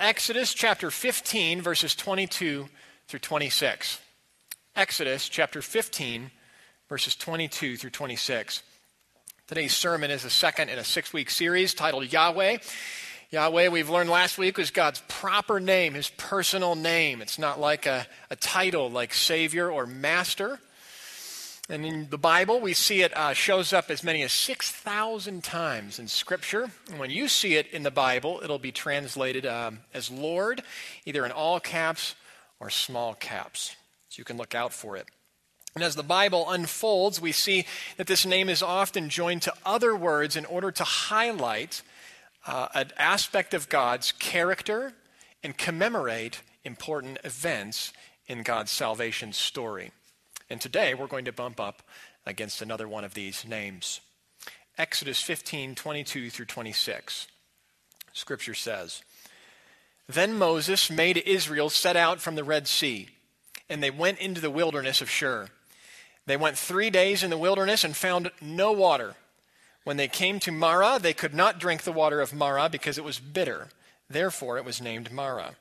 Exodus chapter 15, verses 22 through 26. Exodus chapter 15, verses 22 through 26. Today's sermon is the second in a six week series titled Yahweh. Yahweh, we've learned last week, was God's proper name, his personal name. It's not like a, a title like Savior or Master. And in the Bible, we see it uh, shows up as many as 6,000 times in Scripture. And when you see it in the Bible, it'll be translated um, as Lord, either in all caps or small caps. So you can look out for it. And as the Bible unfolds, we see that this name is often joined to other words in order to highlight uh, an aspect of God's character and commemorate important events in God's salvation story. And today we're going to bump up against another one of these names. Exodus 15, 22 through 26. Scripture says, Then Moses made Israel set out from the Red Sea, and they went into the wilderness of Shur. They went three days in the wilderness and found no water. When they came to Marah, they could not drink the water of Marah because it was bitter. Therefore, it was named Marah.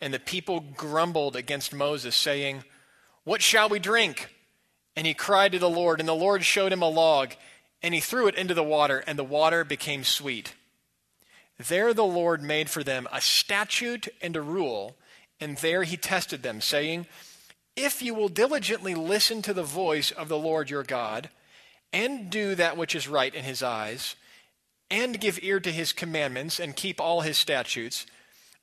And the people grumbled against Moses, saying, what shall we drink? And he cried to the Lord, and the Lord showed him a log, and he threw it into the water, and the water became sweet. There the Lord made for them a statute and a rule, and there he tested them, saying, If you will diligently listen to the voice of the Lord your God, and do that which is right in his eyes, and give ear to his commandments, and keep all his statutes,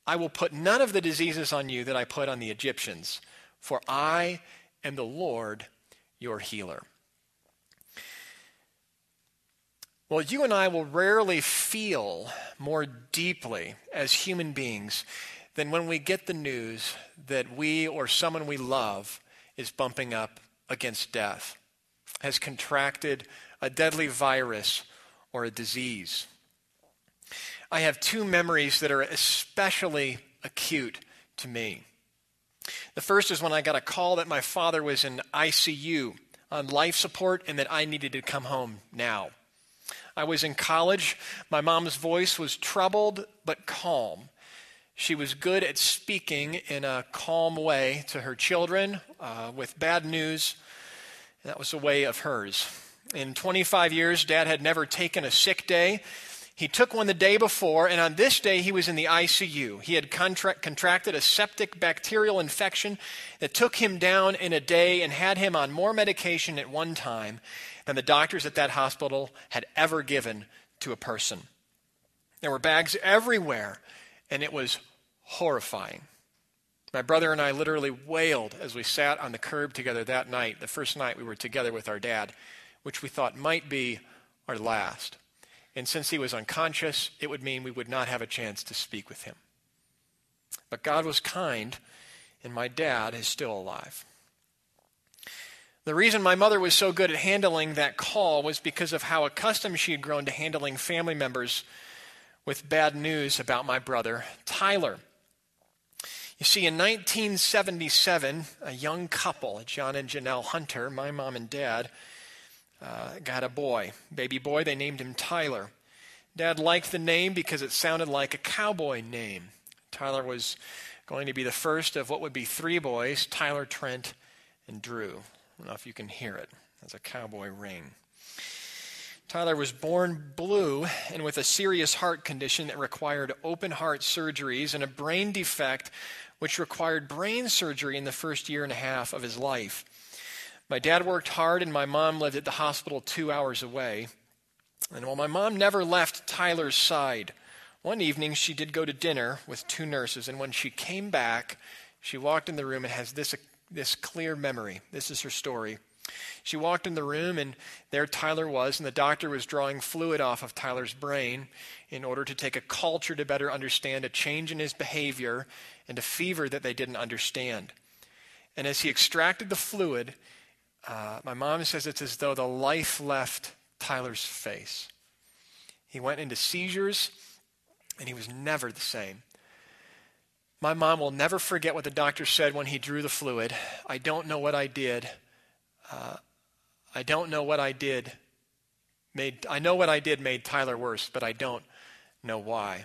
I will put none of the diseases on you that I put on the Egyptians for I am the Lord your healer. Well, you and I will rarely feel more deeply as human beings than when we get the news that we or someone we love is bumping up against death, has contracted a deadly virus or a disease. I have two memories that are especially acute to me. The first is when I got a call that my father was in ICU on life support and that I needed to come home now. I was in college. My mom's voice was troubled but calm. She was good at speaking in a calm way to her children uh, with bad news. That was a way of hers. In 25 years, Dad had never taken a sick day. He took one the day before, and on this day he was in the ICU. He had contra- contracted a septic bacterial infection that took him down in a day and had him on more medication at one time than the doctors at that hospital had ever given to a person. There were bags everywhere, and it was horrifying. My brother and I literally wailed as we sat on the curb together that night, the first night we were together with our dad, which we thought might be our last. And since he was unconscious, it would mean we would not have a chance to speak with him. But God was kind, and my dad is still alive. The reason my mother was so good at handling that call was because of how accustomed she had grown to handling family members with bad news about my brother, Tyler. You see, in 1977, a young couple, John and Janelle Hunter, my mom and dad, uh, got a boy, baby boy. They named him Tyler. Dad liked the name because it sounded like a cowboy name. Tyler was going to be the first of what would be three boys Tyler, Trent, and Drew. I don't know if you can hear it. That's a cowboy ring. Tyler was born blue and with a serious heart condition that required open heart surgeries and a brain defect which required brain surgery in the first year and a half of his life. My dad worked hard, and my mom lived at the hospital two hours away. And while my mom never left Tyler's side, one evening she did go to dinner with two nurses, and when she came back, she walked in the room and has this, this clear memory. This is her story. She walked in the room, and there Tyler was, and the doctor was drawing fluid off of Tyler's brain in order to take a culture to better understand a change in his behavior and a fever that they didn't understand. And as he extracted the fluid, uh, my mom says it's as though the life left Tyler's face. He went into seizures and he was never the same. My mom will never forget what the doctor said when he drew the fluid. I don't know what I did. Uh, I don't know what I did. Made, I know what I did made Tyler worse, but I don't know why.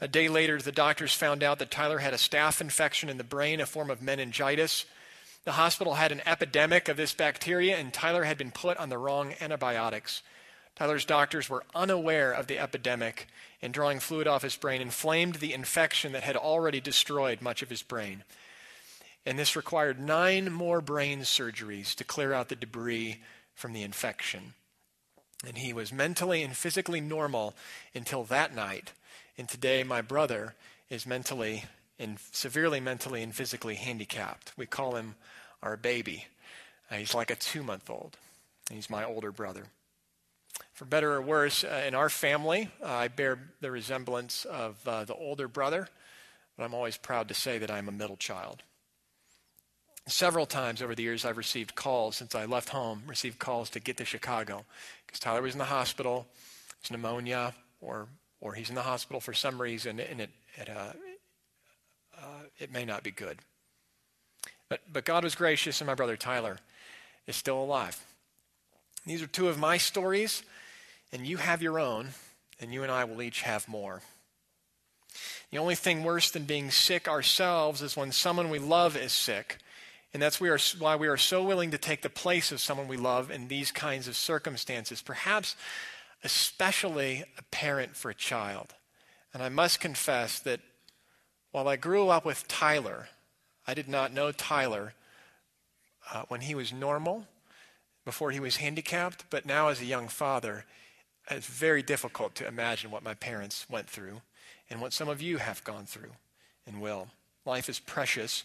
A day later, the doctors found out that Tyler had a staph infection in the brain, a form of meningitis. The hospital had an epidemic of this bacteria, and Tyler had been put on the wrong antibiotics. Tyler's doctors were unaware of the epidemic, and drawing fluid off his brain inflamed the infection that had already destroyed much of his brain. And this required nine more brain surgeries to clear out the debris from the infection. And he was mentally and physically normal until that night. And today, my brother is mentally and severely mentally and physically handicapped. We call him our baby. Uh, he's like a two month old. He's my older brother. For better or worse, uh, in our family, uh, I bear the resemblance of uh, the older brother, but I'm always proud to say that I'm a middle child. Several times over the years, I've received calls since I left home, received calls to get to Chicago because Tyler was in the hospital, it's pneumonia, or or he's in the hospital for some reason, and it it, uh, uh, it may not be good. But but God was gracious, and my brother Tyler is still alive. These are two of my stories, and you have your own, and you and I will each have more. The only thing worse than being sick ourselves is when someone we love is sick and that's we are, why we are so willing to take the place of someone we love in these kinds of circumstances, perhaps especially a parent for a child. And I must confess that while I grew up with Tyler, I did not know Tyler uh, when he was normal, before he was handicapped, but now as a young father, it's very difficult to imagine what my parents went through and what some of you have gone through and will. Life is precious.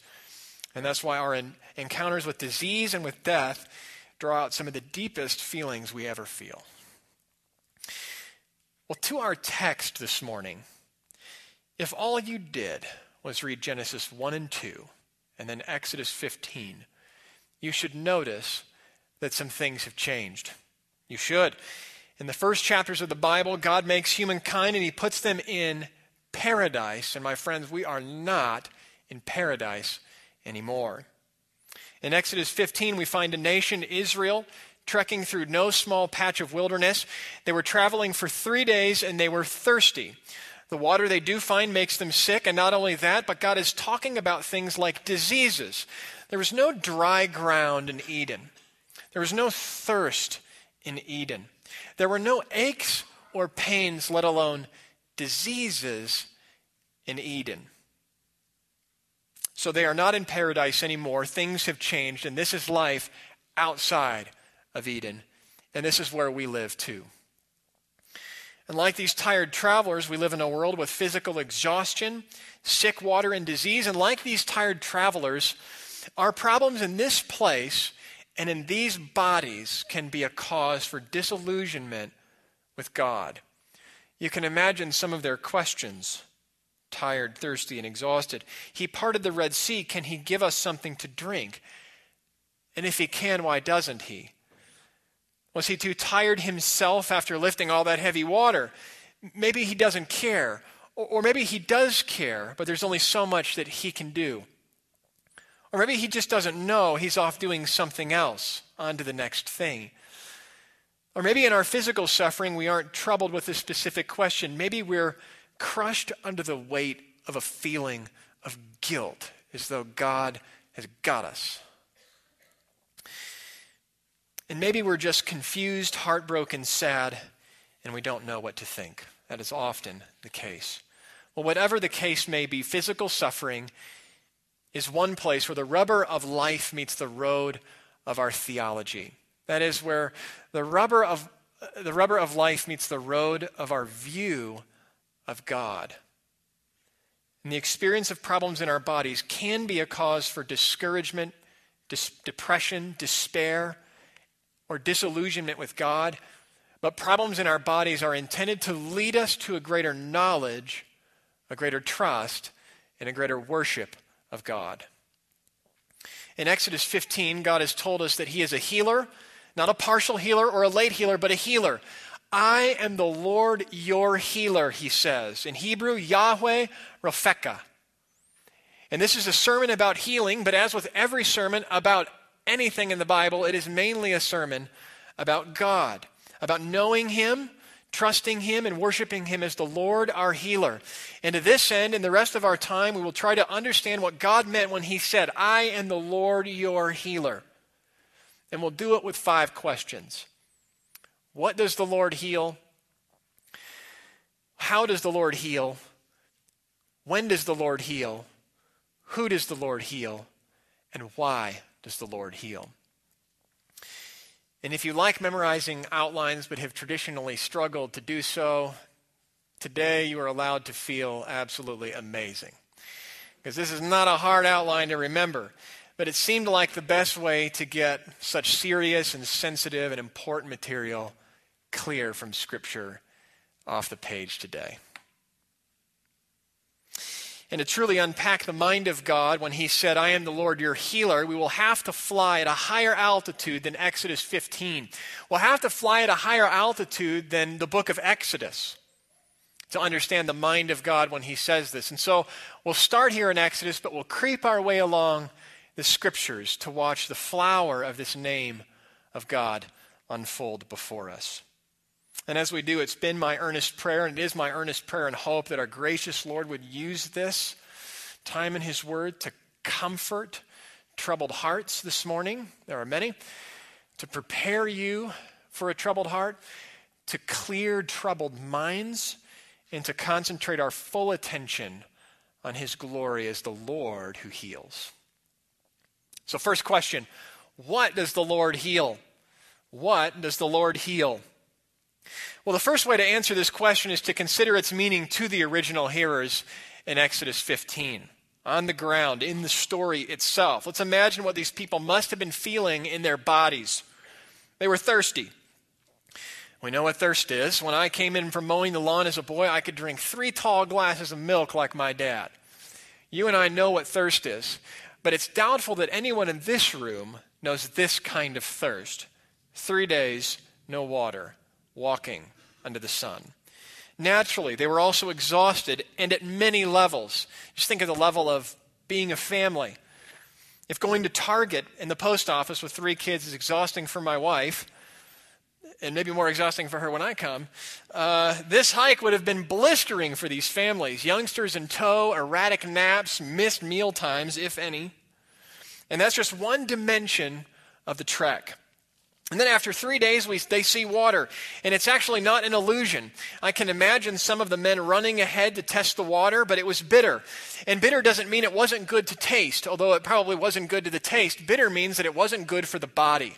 And that's why our encounters with disease and with death draw out some of the deepest feelings we ever feel. Well, to our text this morning, if all you did was read Genesis 1 and 2 and then Exodus 15, you should notice that some things have changed. You should. In the first chapters of the Bible, God makes humankind and he puts them in paradise. And my friends, we are not in paradise anymore. In Exodus 15, we find a nation, Israel, trekking through no small patch of wilderness. They were traveling for three days and they were thirsty. The water they do find makes them sick, and not only that, but God is talking about things like diseases. There was no dry ground in Eden, there was no thirst in Eden. There were no aches or pains, let alone diseases in Eden. So they are not in paradise anymore. Things have changed, and this is life outside of Eden. And this is where we live too. And like these tired travelers, we live in a world with physical exhaustion, sick water, and disease. And like these tired travelers, our problems in this place and in these bodies can be a cause for disillusionment with God. You can imagine some of their questions tired, thirsty, and exhausted. He parted the Red Sea. Can he give us something to drink? And if he can, why doesn't he? Was he too tired himself after lifting all that heavy water? Maybe he doesn't care. Or maybe he does care, but there's only so much that he can do. Or maybe he just doesn't know he's off doing something else, on to the next thing. Or maybe in our physical suffering, we aren't troubled with a specific question. Maybe we're crushed under the weight of a feeling of guilt, as though God has got us. And maybe we're just confused, heartbroken, sad, and we don't know what to think. That is often the case. Well, whatever the case may be, physical suffering is one place where the rubber of life meets the road of our theology. That is where the rubber of the rubber of life meets the road of our view of God. And the experience of problems in our bodies can be a cause for discouragement, dis- depression, despair, or disillusionment with God. But problems in our bodies are intended to lead us to a greater knowledge, a greater trust, and a greater worship of God. In Exodus 15, God has told us that He is a healer, not a partial healer or a late healer, but a healer. I am the Lord your healer, he says. In Hebrew, Yahweh Ropheka. And this is a sermon about healing, but as with every sermon about anything in the Bible, it is mainly a sermon about God, about knowing Him, trusting Him and worshiping Him as the Lord, our healer. And to this end, in the rest of our time, we will try to understand what God meant when He said, I am the Lord, your healer. And we'll do it with five questions What does the Lord heal? How does the Lord heal? When does the Lord heal? Who does the Lord heal? And why does the Lord heal? And if you like memorizing outlines but have traditionally struggled to do so, today you are allowed to feel absolutely amazing. Because this is not a hard outline to remember, but it seemed like the best way to get such serious and sensitive and important material clear from Scripture off the page today and to truly unpack the mind of God when he said, I am the Lord your healer, we will have to fly at a higher altitude than Exodus 15. We'll have to fly at a higher altitude than the book of Exodus to understand the mind of God when he says this. And so we'll start here in Exodus, but we'll creep our way along the scriptures to watch the flower of this name of God unfold before us. And as we do, it's been my earnest prayer, and it is my earnest prayer and hope that our gracious Lord would use this time in His Word to comfort troubled hearts this morning. There are many. To prepare you for a troubled heart, to clear troubled minds, and to concentrate our full attention on His glory as the Lord who heals. So, first question What does the Lord heal? What does the Lord heal? Well, the first way to answer this question is to consider its meaning to the original hearers in Exodus 15, on the ground, in the story itself. Let's imagine what these people must have been feeling in their bodies. They were thirsty. We know what thirst is. When I came in from mowing the lawn as a boy, I could drink three tall glasses of milk like my dad. You and I know what thirst is, but it's doubtful that anyone in this room knows this kind of thirst. Three days, no water walking under the sun. Naturally, they were also exhausted and at many levels. Just think of the level of being a family. If going to Target and the post office with three kids is exhausting for my wife, and maybe more exhausting for her when I come, uh, this hike would have been blistering for these families. Youngsters in tow, erratic naps, missed meal times, if any. And that's just one dimension of the trek. And then after three days, we, they see water. And it's actually not an illusion. I can imagine some of the men running ahead to test the water, but it was bitter. And bitter doesn't mean it wasn't good to taste, although it probably wasn't good to the taste. Bitter means that it wasn't good for the body.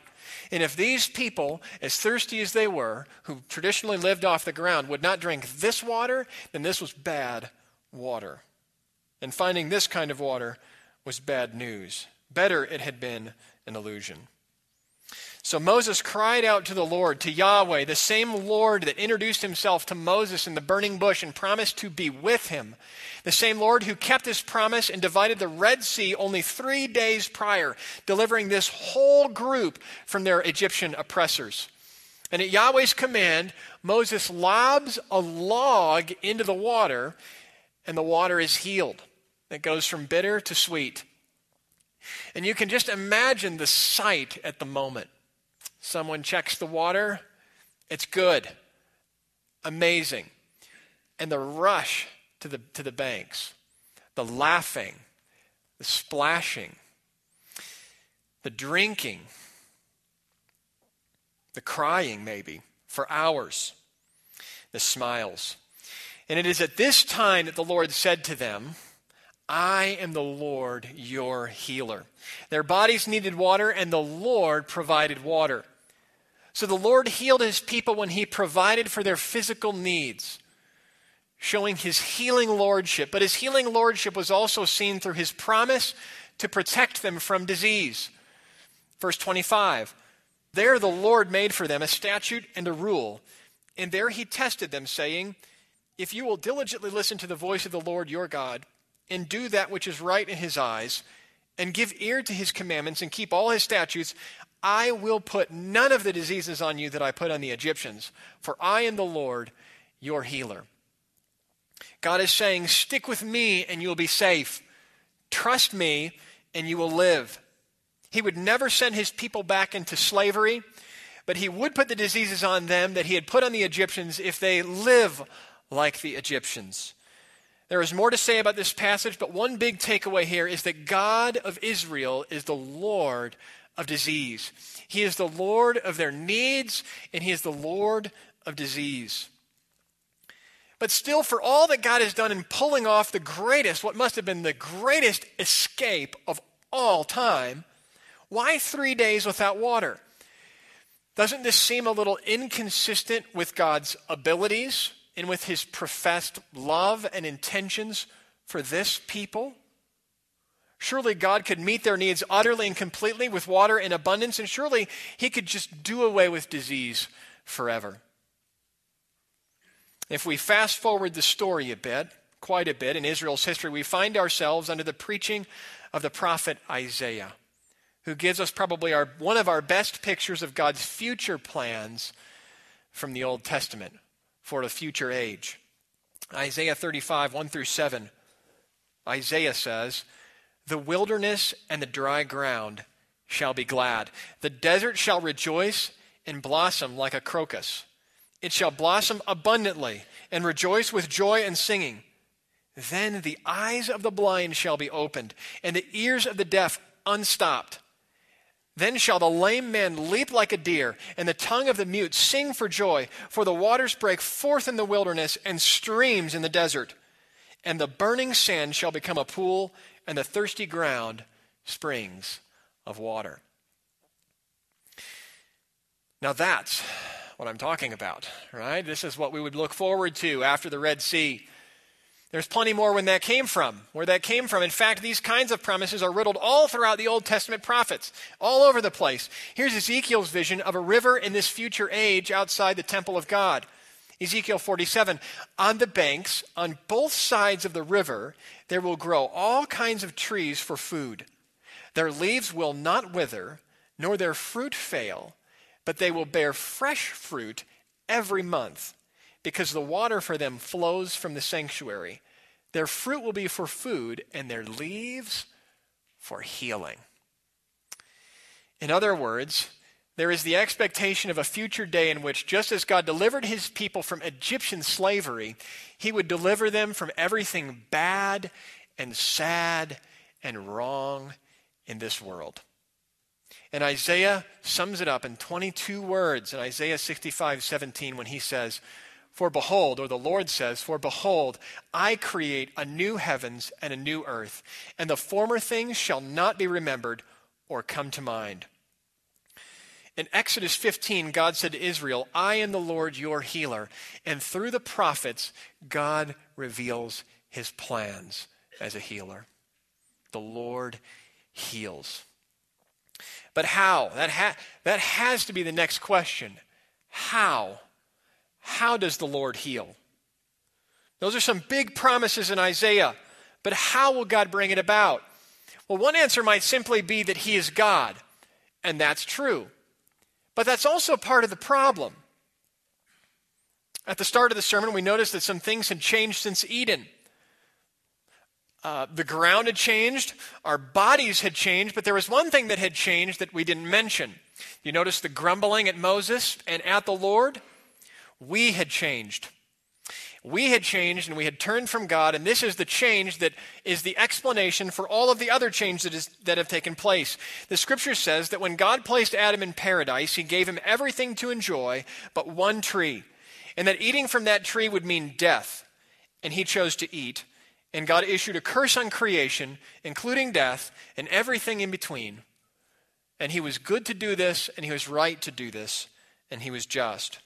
And if these people, as thirsty as they were, who traditionally lived off the ground, would not drink this water, then this was bad water. And finding this kind of water was bad news. Better it had been an illusion. So Moses cried out to the Lord, to Yahweh, the same Lord that introduced himself to Moses in the burning bush and promised to be with him. The same Lord who kept his promise and divided the Red Sea only three days prior, delivering this whole group from their Egyptian oppressors. And at Yahweh's command, Moses lobs a log into the water, and the water is healed. It goes from bitter to sweet. And you can just imagine the sight at the moment. Someone checks the water, it's good, amazing. And the rush to the, to the banks, the laughing, the splashing, the drinking, the crying, maybe, for hours, the smiles. And it is at this time that the Lord said to them, I am the Lord your healer. Their bodies needed water, and the Lord provided water. So the Lord healed his people when he provided for their physical needs, showing his healing lordship. But his healing lordship was also seen through his promise to protect them from disease. Verse 25 There the Lord made for them a statute and a rule, and there he tested them, saying, If you will diligently listen to the voice of the Lord your God, and do that which is right in his eyes, and give ear to his commandments, and keep all his statutes, I will put none of the diseases on you that I put on the Egyptians, for I am the Lord, your healer. God is saying, Stick with me and you will be safe. Trust me and you will live. He would never send his people back into slavery, but he would put the diseases on them that he had put on the Egyptians if they live like the Egyptians. There is more to say about this passage, but one big takeaway here is that God of Israel is the Lord of disease. He is the Lord of their needs, and He is the Lord of disease. But still, for all that God has done in pulling off the greatest, what must have been the greatest escape of all time, why three days without water? Doesn't this seem a little inconsistent with God's abilities and with his professed love and intentions for this people? Surely God could meet their needs utterly and completely with water in abundance, and surely he could just do away with disease forever. If we fast forward the story a bit, quite a bit, in Israel's history, we find ourselves under the preaching of the prophet Isaiah who gives us probably our, one of our best pictures of God's future plans from the Old Testament for a future age. Isaiah 35, 1 through 7. Isaiah says, The wilderness and the dry ground shall be glad. The desert shall rejoice and blossom like a crocus. It shall blossom abundantly and rejoice with joy and singing. Then the eyes of the blind shall be opened, and the ears of the deaf unstopped. Then shall the lame man leap like a deer, and the tongue of the mute sing for joy, for the waters break forth in the wilderness and streams in the desert. And the burning sand shall become a pool, and the thirsty ground springs of water. Now that's what I'm talking about, right? This is what we would look forward to after the Red Sea. There's plenty more when that came from, where that came from. In fact, these kinds of promises are riddled all throughout the Old Testament prophets, all over the place. Here's Ezekiel's vision of a river in this future age outside the temple of God. Ezekiel 47 On the banks, on both sides of the river, there will grow all kinds of trees for food. Their leaves will not wither, nor their fruit fail, but they will bear fresh fruit every month, because the water for them flows from the sanctuary. Their fruit will be for food, and their leaves for healing. In other words, there is the expectation of a future day in which, just as God delivered his people from Egyptian slavery, he would deliver them from everything bad and sad and wrong in this world. And Isaiah sums it up in 22 words in Isaiah 65 17 when he says, for behold, or the Lord says, For behold, I create a new heavens and a new earth, and the former things shall not be remembered or come to mind. In Exodus 15, God said to Israel, I am the Lord your healer. And through the prophets, God reveals his plans as a healer. The Lord heals. But how? That, ha- that has to be the next question. How how does the Lord heal? Those are some big promises in Isaiah, but how will God bring it about? Well, one answer might simply be that He is God, and that's true. But that's also part of the problem. At the start of the sermon, we noticed that some things had changed since Eden. Uh, the ground had changed, our bodies had changed, but there was one thing that had changed that we didn't mention. You notice the grumbling at Moses and at the Lord? we had changed. We had changed and we had turned from God, and this is the change that is the explanation for all of the other changes that, have taken place. The scripture says that when God placed Adam in paradise, he gave him everything to enjoy but one tree, and that eating from that tree would mean death, and he chose to eat. And God issued a curse on creation, including death and everything in between. And he was good to do this, and he was right to do this, and he was just.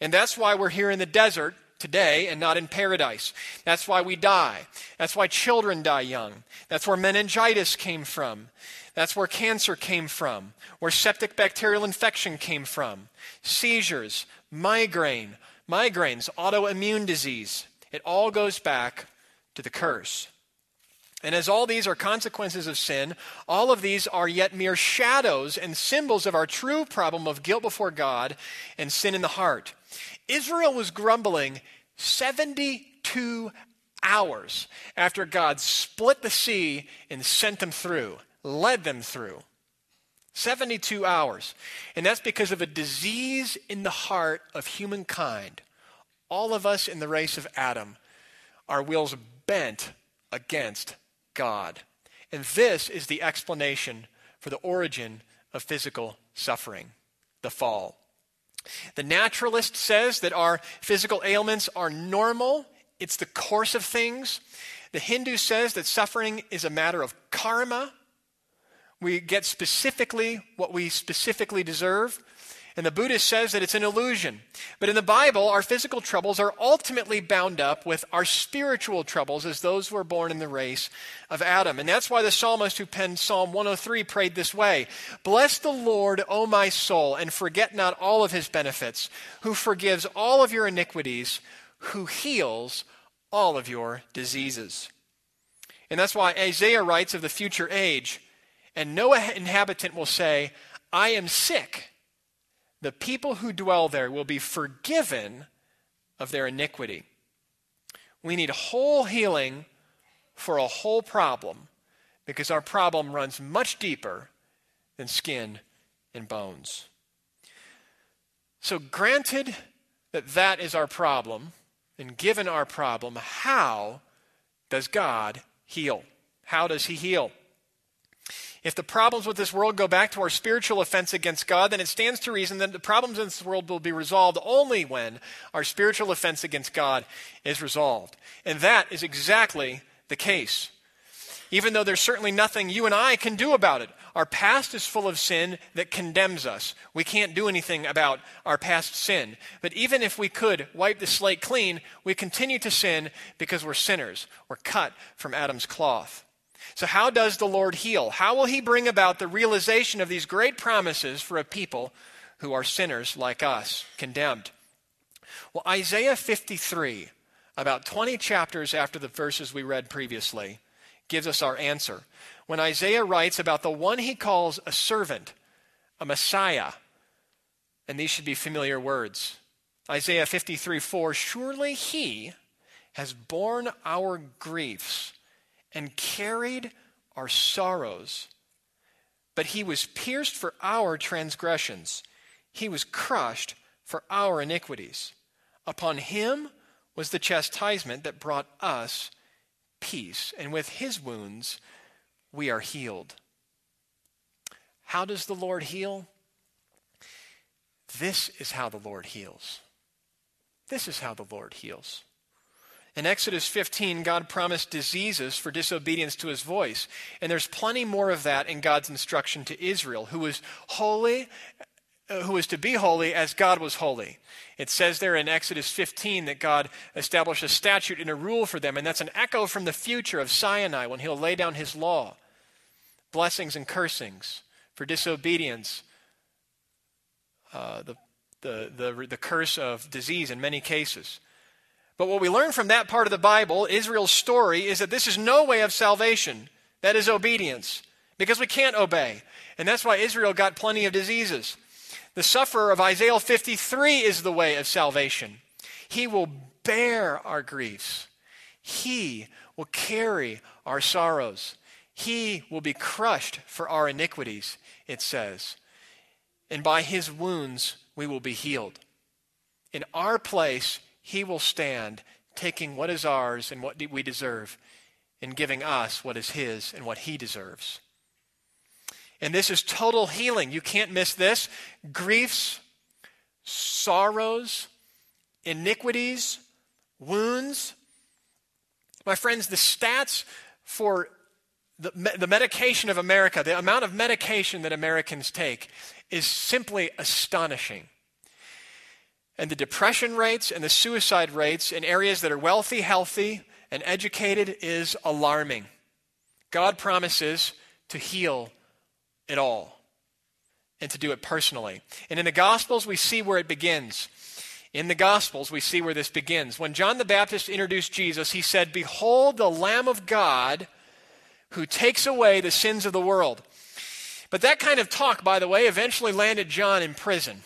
And that's why we're here in the desert today and not in paradise. That's why we die. That's why children die young. That's where meningitis came from. That's where cancer came from, where septic bacterial infection came from, seizures, migraine, migraines, autoimmune disease. It all goes back to the curse. And as all these are consequences of sin, all of these are yet mere shadows and symbols of our true problem of guilt before God and sin in the heart. Israel was grumbling 72 hours after God split the sea and sent them through, led them through. 72 hours. And that's because of a disease in the heart of humankind. All of us in the race of Adam, our wills bent against God. And this is the explanation for the origin of physical suffering the fall. The naturalist says that our physical ailments are normal, it's the course of things. The Hindu says that suffering is a matter of karma. We get specifically what we specifically deserve. And the Buddhist says that it's an illusion. But in the Bible, our physical troubles are ultimately bound up with our spiritual troubles as those who are born in the race of Adam. And that's why the psalmist who penned Psalm 103 prayed this way Bless the Lord, O my soul, and forget not all of his benefits, who forgives all of your iniquities, who heals all of your diseases. And that's why Isaiah writes of the future age, and no inhabitant will say, I am sick the people who dwell there will be forgiven of their iniquity. We need whole healing for a whole problem because our problem runs much deeper than skin and bones. So, granted that that is our problem, and given our problem, how does God heal? How does He heal? If the problems with this world go back to our spiritual offense against God, then it stands to reason that the problems in this world will be resolved only when our spiritual offense against God is resolved. And that is exactly the case. Even though there's certainly nothing you and I can do about it. Our past is full of sin that condemns us. We can't do anything about our past sin. But even if we could wipe the slate clean, we continue to sin because we're sinners. We're cut from Adam's cloth. So, how does the Lord heal? How will He bring about the realization of these great promises for a people who are sinners like us, condemned? Well, Isaiah 53, about 20 chapters after the verses we read previously, gives us our answer. When Isaiah writes about the one he calls a servant, a Messiah, and these should be familiar words. Isaiah 53 4 Surely he has borne our griefs and carried our sorrows. But he was pierced for our transgressions, he was crushed for our iniquities. Upon him was the chastisement that brought us peace, and with his wounds we are healed. How does the Lord heal? This is how the Lord heals. This is how the Lord heals. In Exodus 15, God promised diseases for disobedience to his voice. And there's plenty more of that in God's instruction to Israel, who was holy, uh, who was to be holy as God was holy. It says there in Exodus 15 that God established a statute and a rule for them, and that's an echo from the future of Sinai when he'll lay down his law. Blessings and cursings for disobedience, uh, the, the, the, the curse of disease in many cases. But what we learn from that part of the Bible, Israel's story, is that this is no way of salvation. That is obedience. Because we can't obey. And that's why Israel got plenty of diseases. The sufferer of Isaiah 53 is the way of salvation. He will bear our griefs. He will carry our sorrows. He will be crushed for our iniquities, it says. And by his wounds we will be healed. In our place, he will stand, taking what is ours and what we deserve, and giving us what is His and what He deserves. And this is total healing. You can't miss this. Griefs, sorrows, iniquities, wounds. My friends, the stats for the, the medication of America, the amount of medication that Americans take, is simply astonishing. And the depression rates and the suicide rates in areas that are wealthy, healthy, and educated is alarming. God promises to heal it all and to do it personally. And in the Gospels, we see where it begins. In the Gospels, we see where this begins. When John the Baptist introduced Jesus, he said, Behold the Lamb of God who takes away the sins of the world. But that kind of talk, by the way, eventually landed John in prison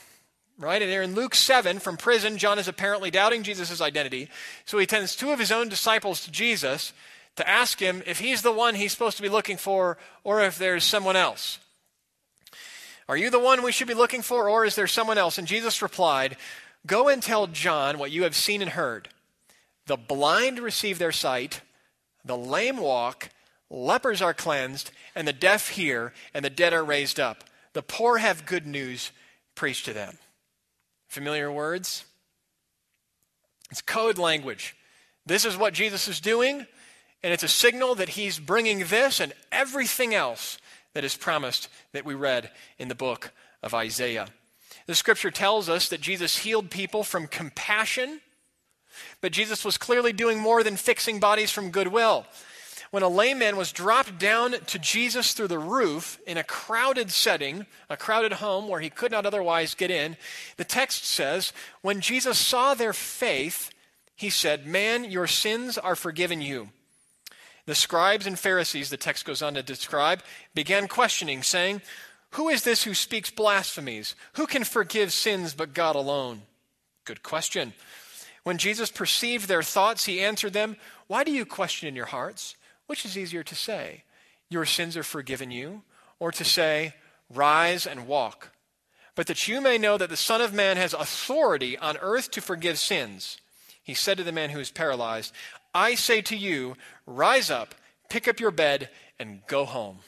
right? And there in Luke 7, from prison, John is apparently doubting Jesus' identity. So he sends two of his own disciples to Jesus to ask him if he's the one he's supposed to be looking for or if there's someone else. Are you the one we should be looking for, or is there someone else? And Jesus replied, Go and tell John what you have seen and heard. The blind receive their sight, the lame walk, lepers are cleansed, and the deaf hear, and the dead are raised up. The poor have good news preached to them. Familiar words? It's code language. This is what Jesus is doing, and it's a signal that he's bringing this and everything else that is promised that we read in the book of Isaiah. The scripture tells us that Jesus healed people from compassion, but Jesus was clearly doing more than fixing bodies from goodwill. When a layman was dropped down to Jesus through the roof in a crowded setting, a crowded home where he could not otherwise get in, the text says, When Jesus saw their faith, he said, Man, your sins are forgiven you. The scribes and Pharisees, the text goes on to describe, began questioning, saying, Who is this who speaks blasphemies? Who can forgive sins but God alone? Good question. When Jesus perceived their thoughts, he answered them, Why do you question in your hearts? Which is easier to say, Your sins are forgiven you, or to say, Rise and walk? But that you may know that the Son of Man has authority on earth to forgive sins. He said to the man who was paralyzed, I say to you, rise up, pick up your bed, and go home.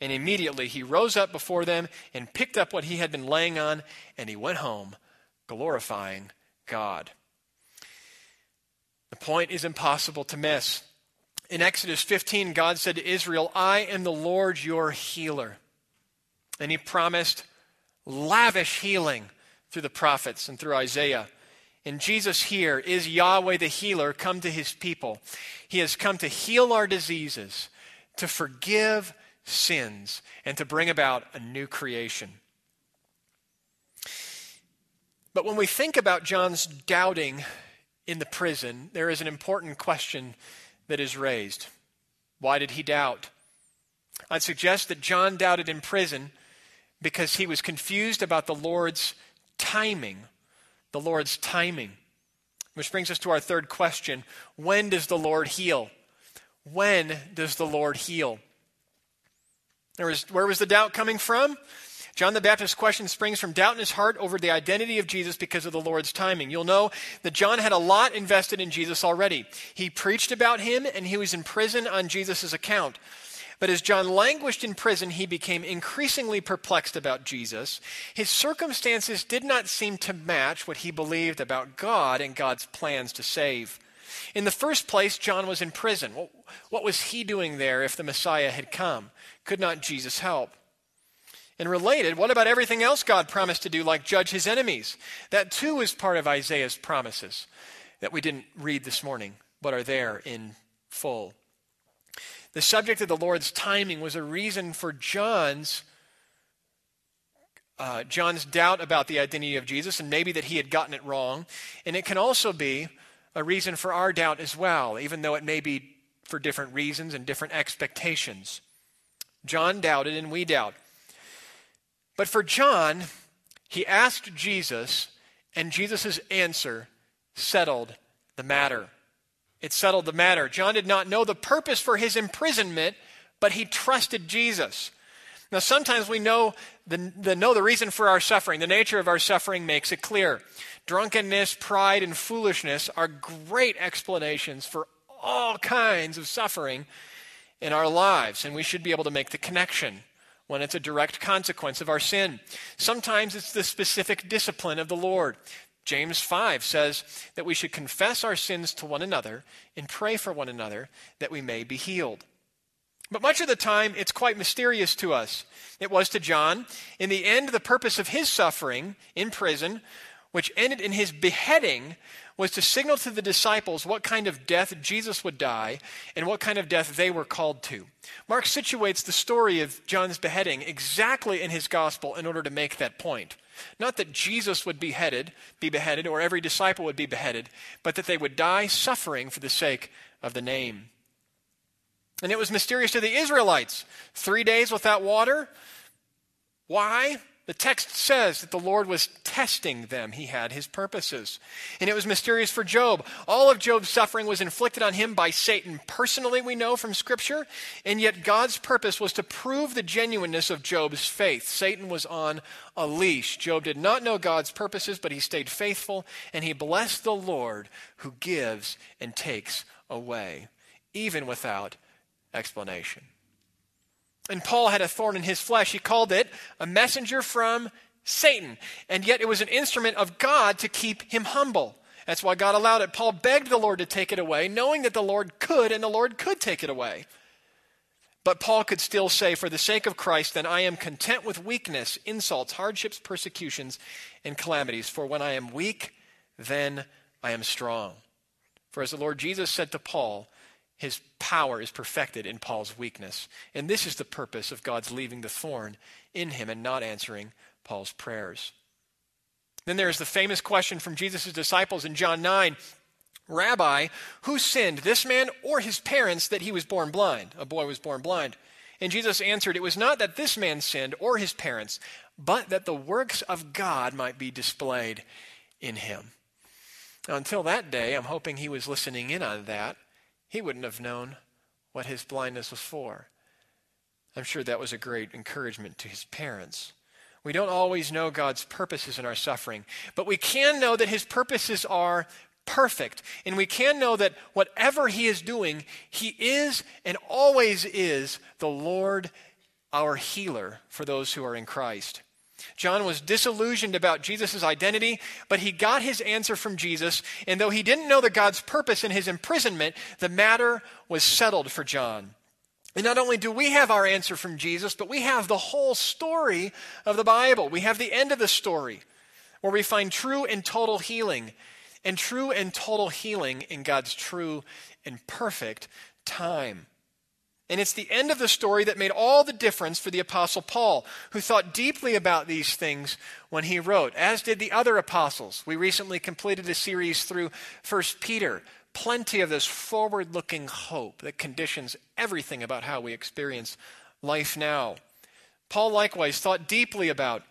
And immediately he rose up before them and picked up what he had been laying on, and he went home, glorifying God. The point is impossible to miss. In Exodus 15, God said to Israel, I am the Lord your healer. And he promised lavish healing through the prophets and through Isaiah. And Jesus here is Yahweh the healer come to his people. He has come to heal our diseases, to forgive sins, and to bring about a new creation. But when we think about John's doubting in the prison, there is an important question that is raised. Why did he doubt? I'd suggest that John doubted in prison because he was confused about the Lord's timing the Lord's timing. Which brings us to our third question When does the Lord heal? When does the Lord heal? Was, where was the doubt coming from? John the Baptist's question springs from doubt in his heart over the identity of Jesus because of the Lord's timing. You'll know that John had a lot invested in Jesus already. He preached about him and he was in prison on Jesus' account. But as John languished in prison, he became increasingly perplexed about Jesus. His circumstances did not seem to match what he believed about God and God's plans to save. In the first place, John was in prison. What was he doing there if the Messiah had come? Could not Jesus help? And related, what about everything else God promised to do, like judge his enemies? That too is part of Isaiah's promises that we didn't read this morning, but are there in full. The subject of the Lord's timing was a reason for John's uh, John's doubt about the identity of Jesus and maybe that he had gotten it wrong. And it can also be a reason for our doubt as well, even though it may be for different reasons and different expectations. John doubted and we doubt. But for John, he asked Jesus, and Jesus' answer settled the matter. It settled the matter. John did not know the purpose for his imprisonment, but he trusted Jesus. Now, sometimes we know the, the, know the reason for our suffering. The nature of our suffering makes it clear. Drunkenness, pride, and foolishness are great explanations for all kinds of suffering in our lives, and we should be able to make the connection when it's a direct consequence of our sin. Sometimes it's the specific discipline of the Lord. James 5 says that we should confess our sins to one another and pray for one another that we may be healed. But much of the time, it's quite mysterious to us. It was to John. In the end, the purpose of his suffering in prison, which ended in his beheading, was to signal to the disciples what kind of death Jesus would die and what kind of death they were called to. Mark situates the story of John's beheading exactly in his gospel in order to make that point. Not that Jesus would be beheaded, be beheaded, or every disciple would be beheaded, but that they would die suffering for the sake of the name. And it was mysterious to the Israelites. Three days without water. Why? The text says that the Lord was testing them. He had his purposes. And it was mysterious for Job. All of Job's suffering was inflicted on him by Satan. Personally, we know from Scripture. And yet, God's purpose was to prove the genuineness of Job's faith. Satan was on a leash. Job did not know God's purposes, but he stayed faithful, and he blessed the Lord who gives and takes away, even without explanation. And Paul had a thorn in his flesh. He called it a messenger from Satan. And yet it was an instrument of God to keep him humble. That's why God allowed it. Paul begged the Lord to take it away, knowing that the Lord could and the Lord could take it away. But Paul could still say, For the sake of Christ, then I am content with weakness, insults, hardships, persecutions, and calamities. For when I am weak, then I am strong. For as the Lord Jesus said to Paul, his power is perfected in Paul's weakness. And this is the purpose of God's leaving the thorn in him and not answering Paul's prayers. Then there's the famous question from Jesus' disciples in John 9 Rabbi, who sinned, this man or his parents, that he was born blind? A boy was born blind. And Jesus answered, It was not that this man sinned or his parents, but that the works of God might be displayed in him. Now, until that day, I'm hoping he was listening in on that he wouldn't have known what his blindness was for. I'm sure that was a great encouragement to his parents. We don't always know God's purposes in our suffering, but we can know that his purposes are perfect. And we can know that whatever he is doing, he is and always is the Lord, our healer for those who are in Christ. John was disillusioned about Jesus' identity, but he got his answer from Jesus, and though he didn't know the God's purpose in his imprisonment, the matter was settled for John. And not only do we have our answer from Jesus, but we have the whole story of the Bible. We have the end of the story where we find true and total healing, and true and total healing in God's true and perfect time. And it's the end of the story that made all the difference for the Apostle Paul, who thought deeply about these things when he wrote, as did the other apostles. We recently completed a series through 1 Peter. Plenty of this forward looking hope that conditions everything about how we experience life now. Paul likewise thought deeply about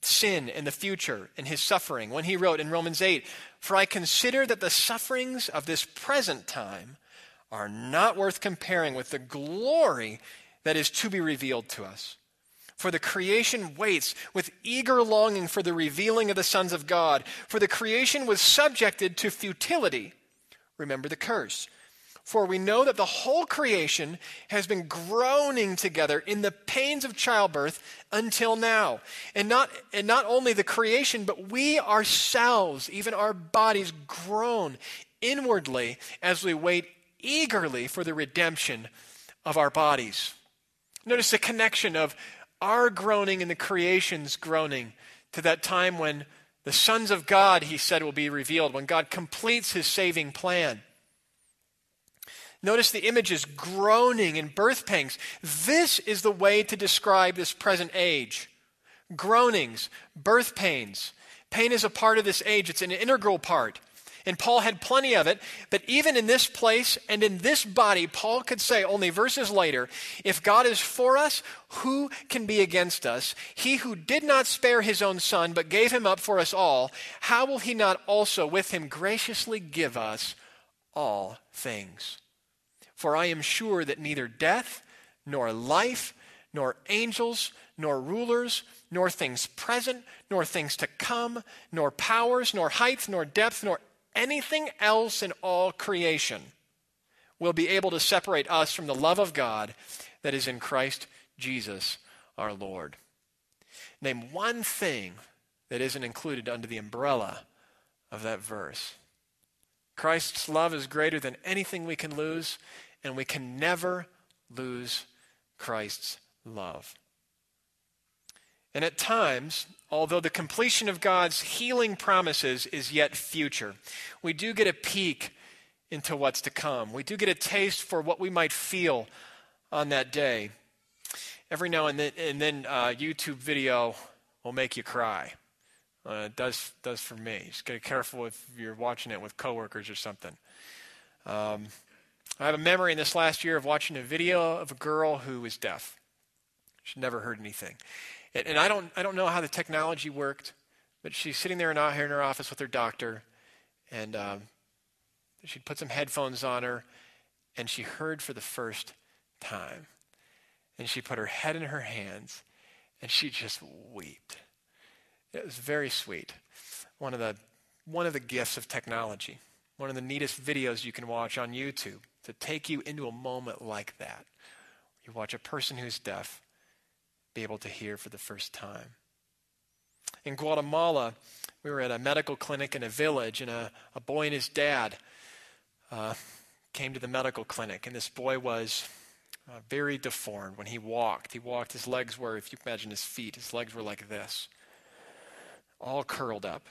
sin and the future and his suffering when he wrote in Romans 8, For I consider that the sufferings of this present time are not worth comparing with the glory that is to be revealed to us. For the creation waits with eager longing for the revealing of the sons of God. For the creation was subjected to futility. Remember the curse. For we know that the whole creation has been groaning together in the pains of childbirth until now. And not, and not only the creation, but we ourselves, even our bodies, groan inwardly as we wait eagerly for the redemption of our bodies. Notice the connection of our groaning and the creation's groaning to that time when the sons of God, he said, will be revealed, when God completes his saving plan. Notice the images groaning and birth pangs. This is the way to describe this present age. Groanings, birth pains. Pain is a part of this age, it's an integral part. And Paul had plenty of it. But even in this place and in this body, Paul could say only verses later if God is for us, who can be against us? He who did not spare his own son, but gave him up for us all, how will he not also with him graciously give us all things? For I am sure that neither death, nor life, nor angels, nor rulers, nor things present, nor things to come, nor powers, nor height, nor depth, nor anything else in all creation will be able to separate us from the love of God that is in Christ Jesus our Lord. Name one thing that isn't included under the umbrella of that verse. Christ's love is greater than anything we can lose, and we can never lose Christ's love. And at times, although the completion of God's healing promises is yet future, we do get a peek into what's to come. We do get a taste for what we might feel on that day. Every now and then, and then uh, YouTube video will make you cry. Uh, it does, does for me. Just get careful if you're watching it with coworkers or something. Um, I have a memory in this last year of watching a video of a girl who was deaf. She never heard anything. And I don't, I don't know how the technology worked, but she's sitting there in, in her office with her doctor, and um, she'd put some headphones on her, and she heard for the first time. And she put her head in her hands, and she just wept. It was very sweet. One of the, one of the gifts of technology, one of the neatest videos you can watch on YouTube to take you into a moment like that. You watch a person who's deaf be able to hear for the first time. In Guatemala, we were at a medical clinic in a village, and a, a boy and his dad uh, came to the medical clinic. And this boy was uh, very deformed when he walked. He walked, his legs were, if you imagine his feet, his legs were like this, all curled up.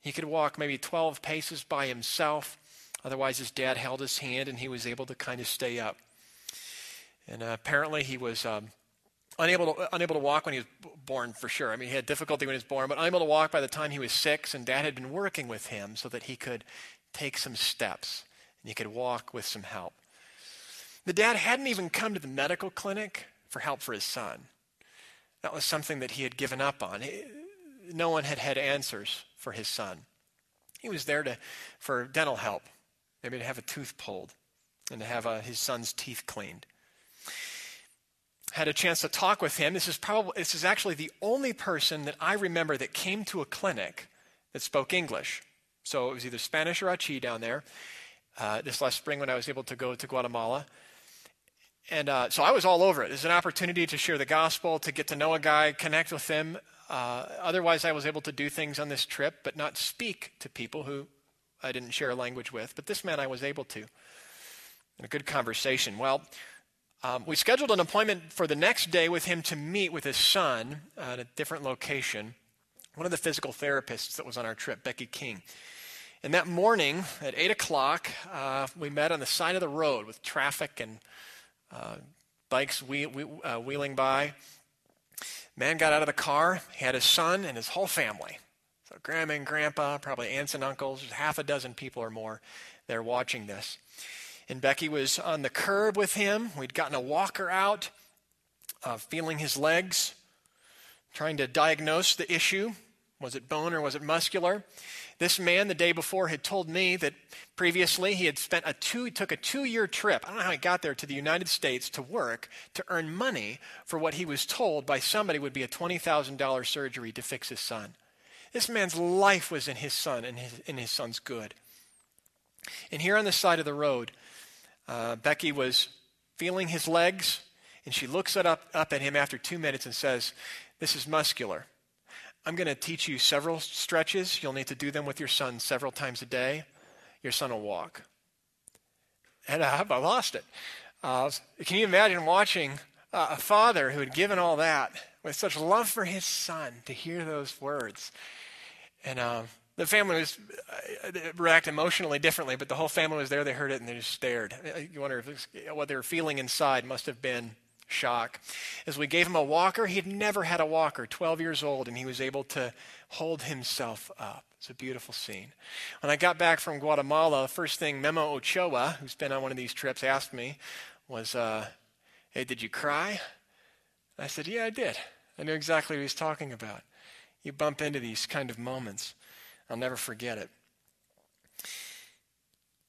He could walk maybe 12 paces by himself. Otherwise, his dad held his hand and he was able to kind of stay up. And uh, apparently, he was um, unable to, unable to walk when he was born for sure. I mean, he had difficulty when he was born, but unable to walk by the time he was six, and dad had been working with him so that he could take some steps and he could walk with some help. The dad hadn't even come to the medical clinic for help for his son. That was something that he had given up on. No one had had answers for his son. He was there to, for dental help, maybe to have a tooth pulled and to have uh, his son's teeth cleaned had a chance to talk with him. This is probably this is actually the only person that I remember that came to a clinic that spoke English. So it was either Spanish or Achi down there. Uh, this last spring when I was able to go to Guatemala. And uh, so I was all over it. It's an opportunity to share the gospel, to get to know a guy, connect with him. Uh, otherwise, I was able to do things on this trip, but not speak to people who I didn't share a language with. But this man I was able to. A good conversation. Well, um, we scheduled an appointment for the next day with him to meet with his son at a different location, one of the physical therapists that was on our trip, Becky King. And that morning at 8 o'clock, uh, we met on the side of the road with traffic and uh, bikes uh, wheeling by. Man got out of the car, he had his son and his whole family. So, grandma and grandpa, probably aunts and uncles, half a dozen people or more there watching this. And Becky was on the curb with him. We'd gotten a walker out, uh, feeling his legs, trying to diagnose the issue. Was it bone or was it muscular? This man the day before had told me that previously he had spent a two took a two-year trip. I don't know how he got there to the United States to work to earn money for what he was told by somebody would be a $20,000 surgery to fix his son. This man's life was in his son and his, in his son's good. And here on the side of the road, uh, Becky was feeling his legs, and she looks up, up at him after two minutes and says, This is muscular. I'm going to teach you several stretches. You'll need to do them with your son several times a day. Your son will walk. And I, I lost it. Uh, can you imagine watching uh, a father who had given all that with such love for his son to hear those words? And um, the family was uh, react emotionally differently, but the whole family was there. They heard it and they just stared. Uh, you wonder if what they were feeling inside must have been shock. As we gave him a walker, he'd never had a walker, 12 years old, and he was able to hold himself up. It's a beautiful scene. When I got back from Guatemala, the first thing Memo Ochoa, who's been on one of these trips, asked me was, uh, Hey, did you cry? I said, Yeah, I did. I knew exactly what he was talking about. You bump into these kind of moments. I'll never forget it.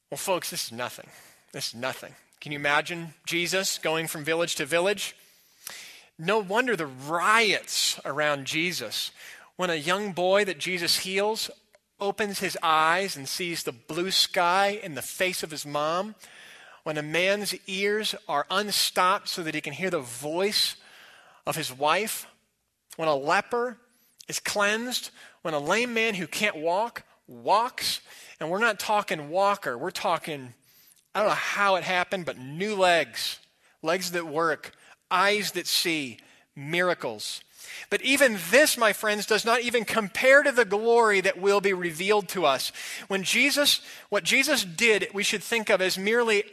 Well, folks, this is nothing. This is nothing. Can you imagine Jesus going from village to village? No wonder the riots around Jesus. When a young boy that Jesus heals opens his eyes and sees the blue sky in the face of his mom, when a man's ears are unstopped so that he can hear the voice of his wife, when a leper is cleansed when a lame man who can't walk walks, and we're not talking walker, we're talking, I don't know how it happened, but new legs, legs that work, eyes that see, miracles. But even this, my friends, does not even compare to the glory that will be revealed to us. When Jesus, what Jesus did, we should think of as merely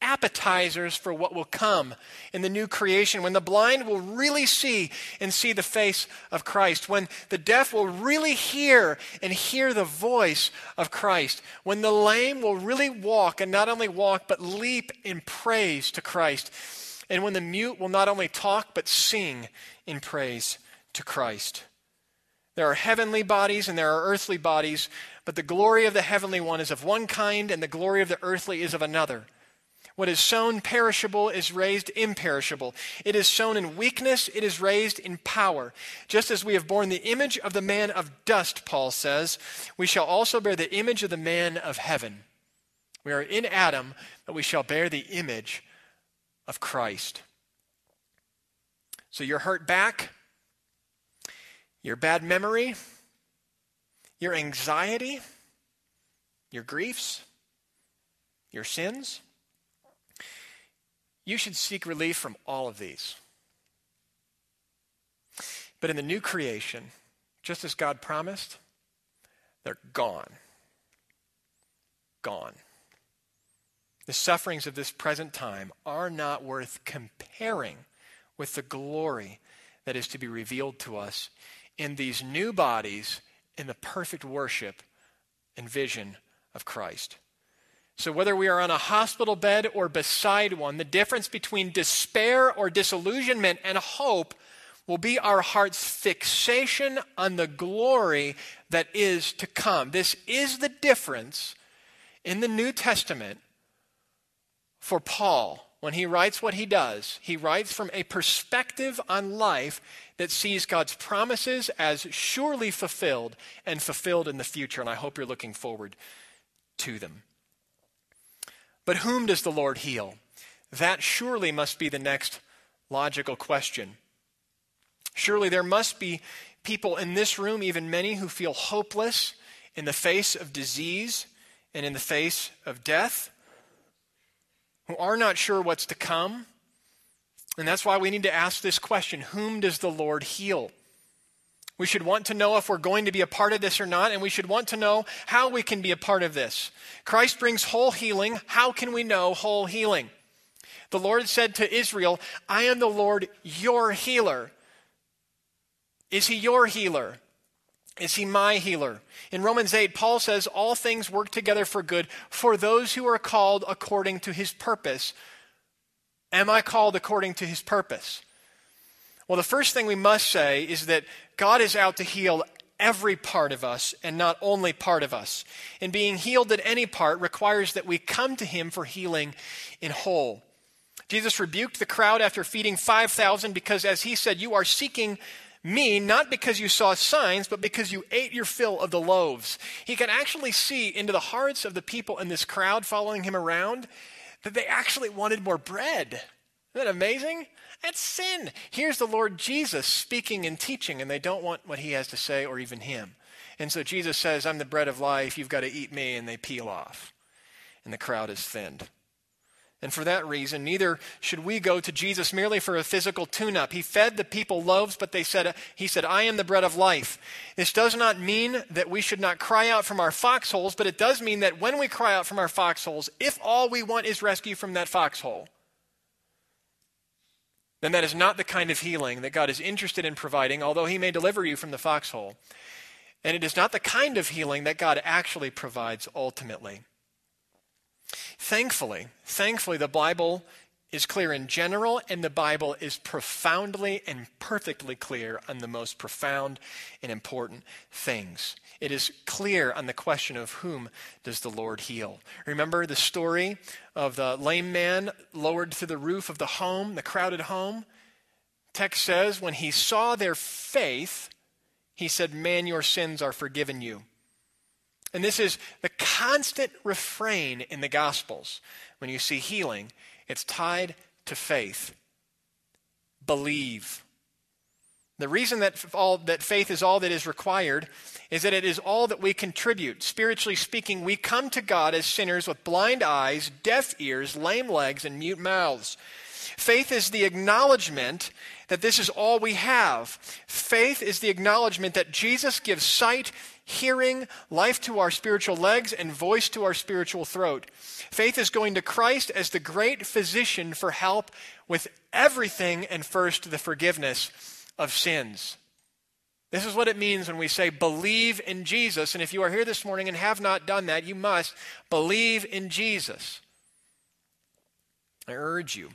appetizers for what will come in the new creation, when the blind will really see and see the face of Christ, when the deaf will really hear and hear the voice of Christ, when the lame will really walk and not only walk but leap in praise to Christ, and when the mute will not only talk but sing in praise to Christ. There are heavenly bodies and there are earthly bodies, but the glory of the heavenly one is of one kind and the glory of the earthly is of another. What is sown perishable is raised imperishable. It is sown in weakness, it is raised in power. Just as we have borne the image of the man of dust, Paul says, we shall also bear the image of the man of heaven. We are in Adam, but we shall bear the image of Christ. So your hurt back, your bad memory, your anxiety, your griefs, your sins, you should seek relief from all of these. But in the new creation, just as God promised, they're gone. Gone. The sufferings of this present time are not worth comparing with the glory that is to be revealed to us in these new bodies in the perfect worship and vision of Christ. So, whether we are on a hospital bed or beside one, the difference between despair or disillusionment and hope will be our heart's fixation on the glory that is to come. This is the difference in the New Testament for Paul when he writes what he does. He writes from a perspective on life that sees God's promises as surely fulfilled and fulfilled in the future. And I hope you're looking forward to them. But whom does the Lord heal? That surely must be the next logical question. Surely there must be people in this room, even many, who feel hopeless in the face of disease and in the face of death, who are not sure what's to come. And that's why we need to ask this question Whom does the Lord heal? We should want to know if we're going to be a part of this or not, and we should want to know how we can be a part of this. Christ brings whole healing. How can we know whole healing? The Lord said to Israel, I am the Lord your healer. Is he your healer? Is he my healer? In Romans 8, Paul says, All things work together for good for those who are called according to his purpose. Am I called according to his purpose? Well, the first thing we must say is that God is out to heal every part of us and not only part of us. And being healed at any part requires that we come to Him for healing in whole. Jesus rebuked the crowd after feeding 5,000 because, as He said, you are seeking me not because you saw signs, but because you ate your fill of the loaves. He can actually see into the hearts of the people in this crowd following Him around that they actually wanted more bread. Isn't that amazing? That's sin. Here's the Lord Jesus speaking and teaching, and they don't want what he has to say or even him. And so Jesus says, I'm the bread of life. You've got to eat me. And they peel off. And the crowd is thinned. And for that reason, neither should we go to Jesus merely for a physical tune up. He fed the people loaves, but they said, He said, I am the bread of life. This does not mean that we should not cry out from our foxholes, but it does mean that when we cry out from our foxholes, if all we want is rescue from that foxhole, then that is not the kind of healing that God is interested in providing, although He may deliver you from the foxhole. And it is not the kind of healing that God actually provides ultimately. Thankfully, thankfully, the Bible is clear in general, and the Bible is profoundly and perfectly clear on the most profound and important things. It is clear on the question of whom does the Lord heal. Remember the story of the lame man lowered to the roof of the home, the crowded home? Text says, when he saw their faith, he said, Man, your sins are forgiven you. And this is the constant refrain in the Gospels. When you see healing, it's tied to faith. Believe. The reason that, all, that faith is all that is required is that it is all that we contribute. Spiritually speaking, we come to God as sinners with blind eyes, deaf ears, lame legs, and mute mouths. Faith is the acknowledgement that this is all we have. Faith is the acknowledgement that Jesus gives sight, hearing, life to our spiritual legs, and voice to our spiritual throat. Faith is going to Christ as the great physician for help with everything and first the forgiveness of sins. This is what it means when we say believe in Jesus. And if you are here this morning and have not done that, you must believe in Jesus. I urge you.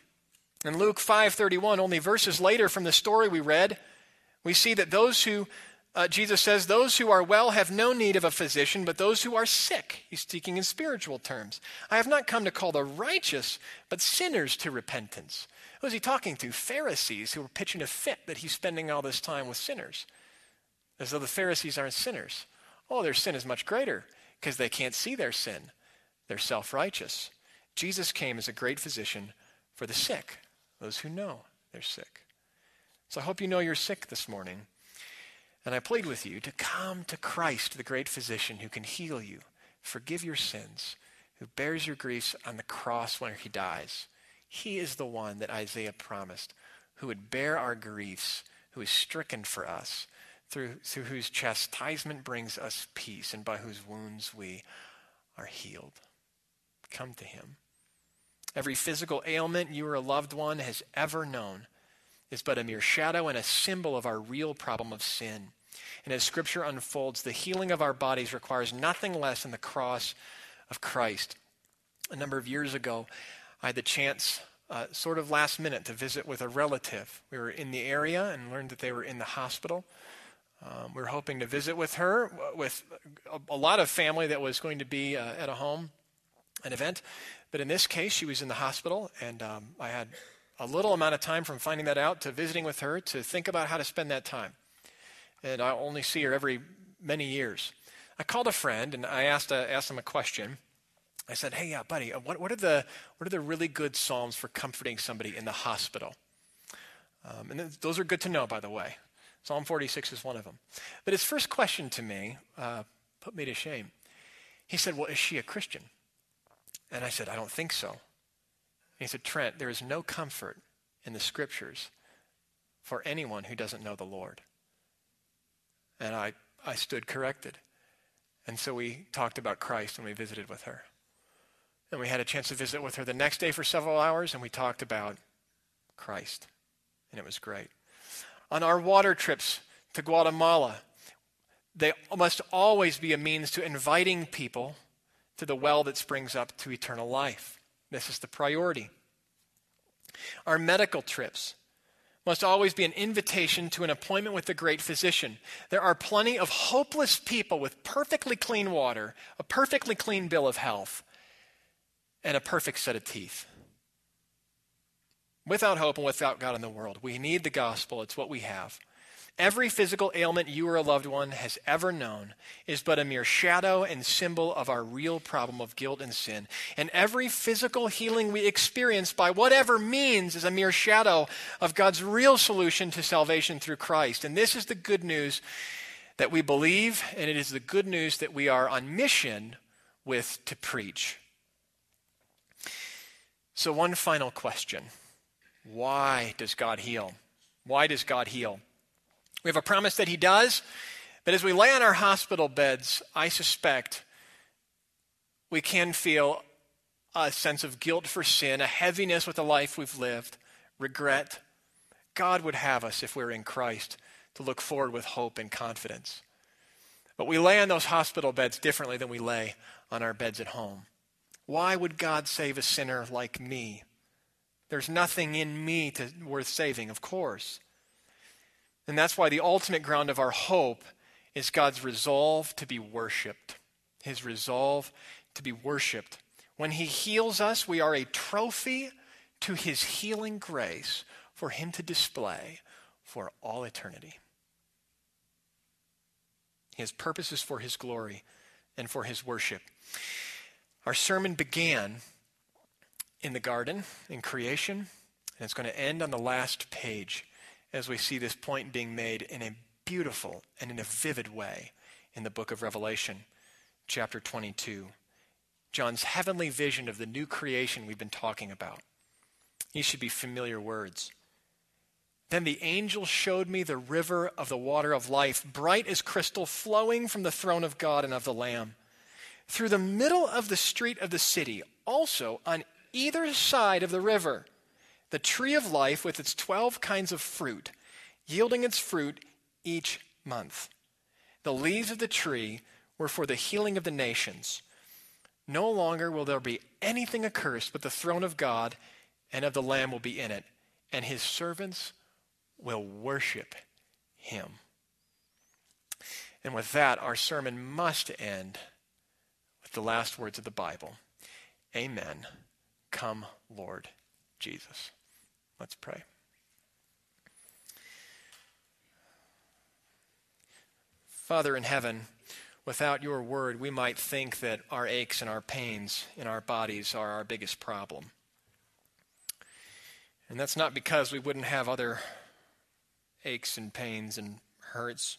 In Luke 5:31, only verses later from the story we read, We see that those who, uh, Jesus says, those who are well have no need of a physician, but those who are sick. He's speaking in spiritual terms. I have not come to call the righteous, but sinners to repentance. Who is he talking to? Pharisees who were pitching a fit that he's spending all this time with sinners. As though the Pharisees aren't sinners. Oh, their sin is much greater because they can't see their sin. They're self righteous. Jesus came as a great physician for the sick, those who know they're sick. So I hope you know you're sick this morning. And I plead with you to come to Christ, the great physician who can heal you, forgive your sins, who bears your griefs on the cross when he dies. He is the one that Isaiah promised, who would bear our griefs, who is stricken for us, through, through whose chastisement brings us peace, and by whose wounds we are healed. Come to him. Every physical ailment you or a loved one has ever known is but a mere shadow and a symbol of our real problem of sin. And as Scripture unfolds, the healing of our bodies requires nothing less than the cross of Christ. A number of years ago, I had the chance, uh, sort of last minute, to visit with a relative. We were in the area and learned that they were in the hospital. Um, we were hoping to visit with her, with a, a lot of family that was going to be uh, at a home, an event. But in this case, she was in the hospital, and um, I had a little amount of time from finding that out to visiting with her to think about how to spend that time. And I only see her every many years. I called a friend and I asked, uh, asked him a question. I said, "Hey, yeah, buddy, uh, what, what, are the what are the really good psalms for comforting somebody in the hospital?" Um, and th- those are good to know, by the way. Psalm 46 is one of them. But his first question to me uh, put me to shame. He said, "Well, is she a Christian?" And I said, I don't think so. And he said, Trent, there is no comfort in the scriptures for anyone who doesn't know the Lord. And I, I stood corrected. And so we talked about Christ when we visited with her. And we had a chance to visit with her the next day for several hours, and we talked about Christ. And it was great. On our water trips to Guatemala, they must always be a means to inviting people to the well that springs up to eternal life. This is the priority. Our medical trips must always be an invitation to an appointment with the great physician. There are plenty of hopeless people with perfectly clean water, a perfectly clean bill of health, and a perfect set of teeth. Without hope and without God in the world, we need the gospel. It's what we have. Every physical ailment you or a loved one has ever known is but a mere shadow and symbol of our real problem of guilt and sin. And every physical healing we experience by whatever means is a mere shadow of God's real solution to salvation through Christ. And this is the good news that we believe, and it is the good news that we are on mission with to preach. So, one final question Why does God heal? Why does God heal? We have a promise that He does. But as we lay on our hospital beds, I suspect we can feel a sense of guilt for sin, a heaviness with the life we've lived, regret. God would have us, if we're in Christ, to look forward with hope and confidence. But we lay on those hospital beds differently than we lay on our beds at home. Why would God save a sinner like me? There's nothing in me to, worth saving, of course. And that's why the ultimate ground of our hope is God's resolve to be worshiped. His resolve to be worshiped. When He heals us, we are a trophy to His healing grace for Him to display for all eternity. His purposes for His glory and for His worship. Our sermon began in the garden, in creation, and it's going to end on the last page as we see this point being made in a beautiful and in a vivid way in the book of Revelation, chapter 22. John's heavenly vision of the new creation we've been talking about. These should be familiar words. Then the angel showed me the river of the water of life, bright as crystal, flowing from the throne of God and of the Lamb. Through the middle of the street of the city, also on either side of the river, the tree of life with its 12 kinds of fruit, yielding its fruit each month. The leaves of the tree were for the healing of the nations. No longer will there be anything accursed, but the throne of God and of the Lamb will be in it, and his servants will worship him. And with that, our sermon must end with the last words of the Bible Amen. Come, Lord Jesus. Let's pray. Father in heaven, without your word, we might think that our aches and our pains in our bodies are our biggest problem. And that's not because we wouldn't have other aches and pains and hurts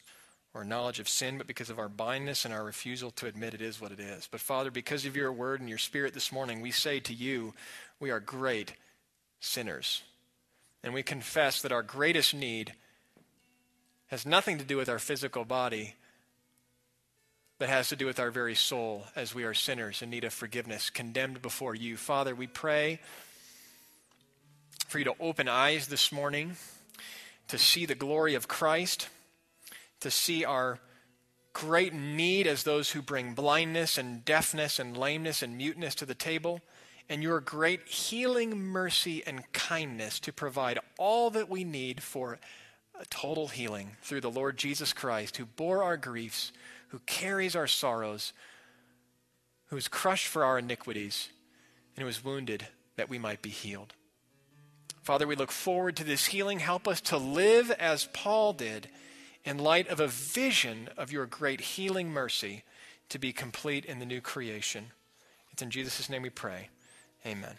or knowledge of sin, but because of our blindness and our refusal to admit it is what it is. But Father, because of your word and your spirit this morning, we say to you, we are great sinners. And we confess that our greatest need has nothing to do with our physical body, but has to do with our very soul as we are sinners in need of forgiveness, condemned before you. Father, we pray for you to open eyes this morning to see the glory of Christ to see our great need as those who bring blindness and deafness and lameness and muteness to the table, and your great healing mercy and kindness to provide all that we need for total healing through the Lord Jesus Christ, who bore our griefs, who carries our sorrows, who was crushed for our iniquities, and who was wounded that we might be healed. Father, we look forward to this healing. Help us to live as Paul did in light of a vision of your great healing mercy to be complete in the new creation. It's in Jesus' name we pray. Amen.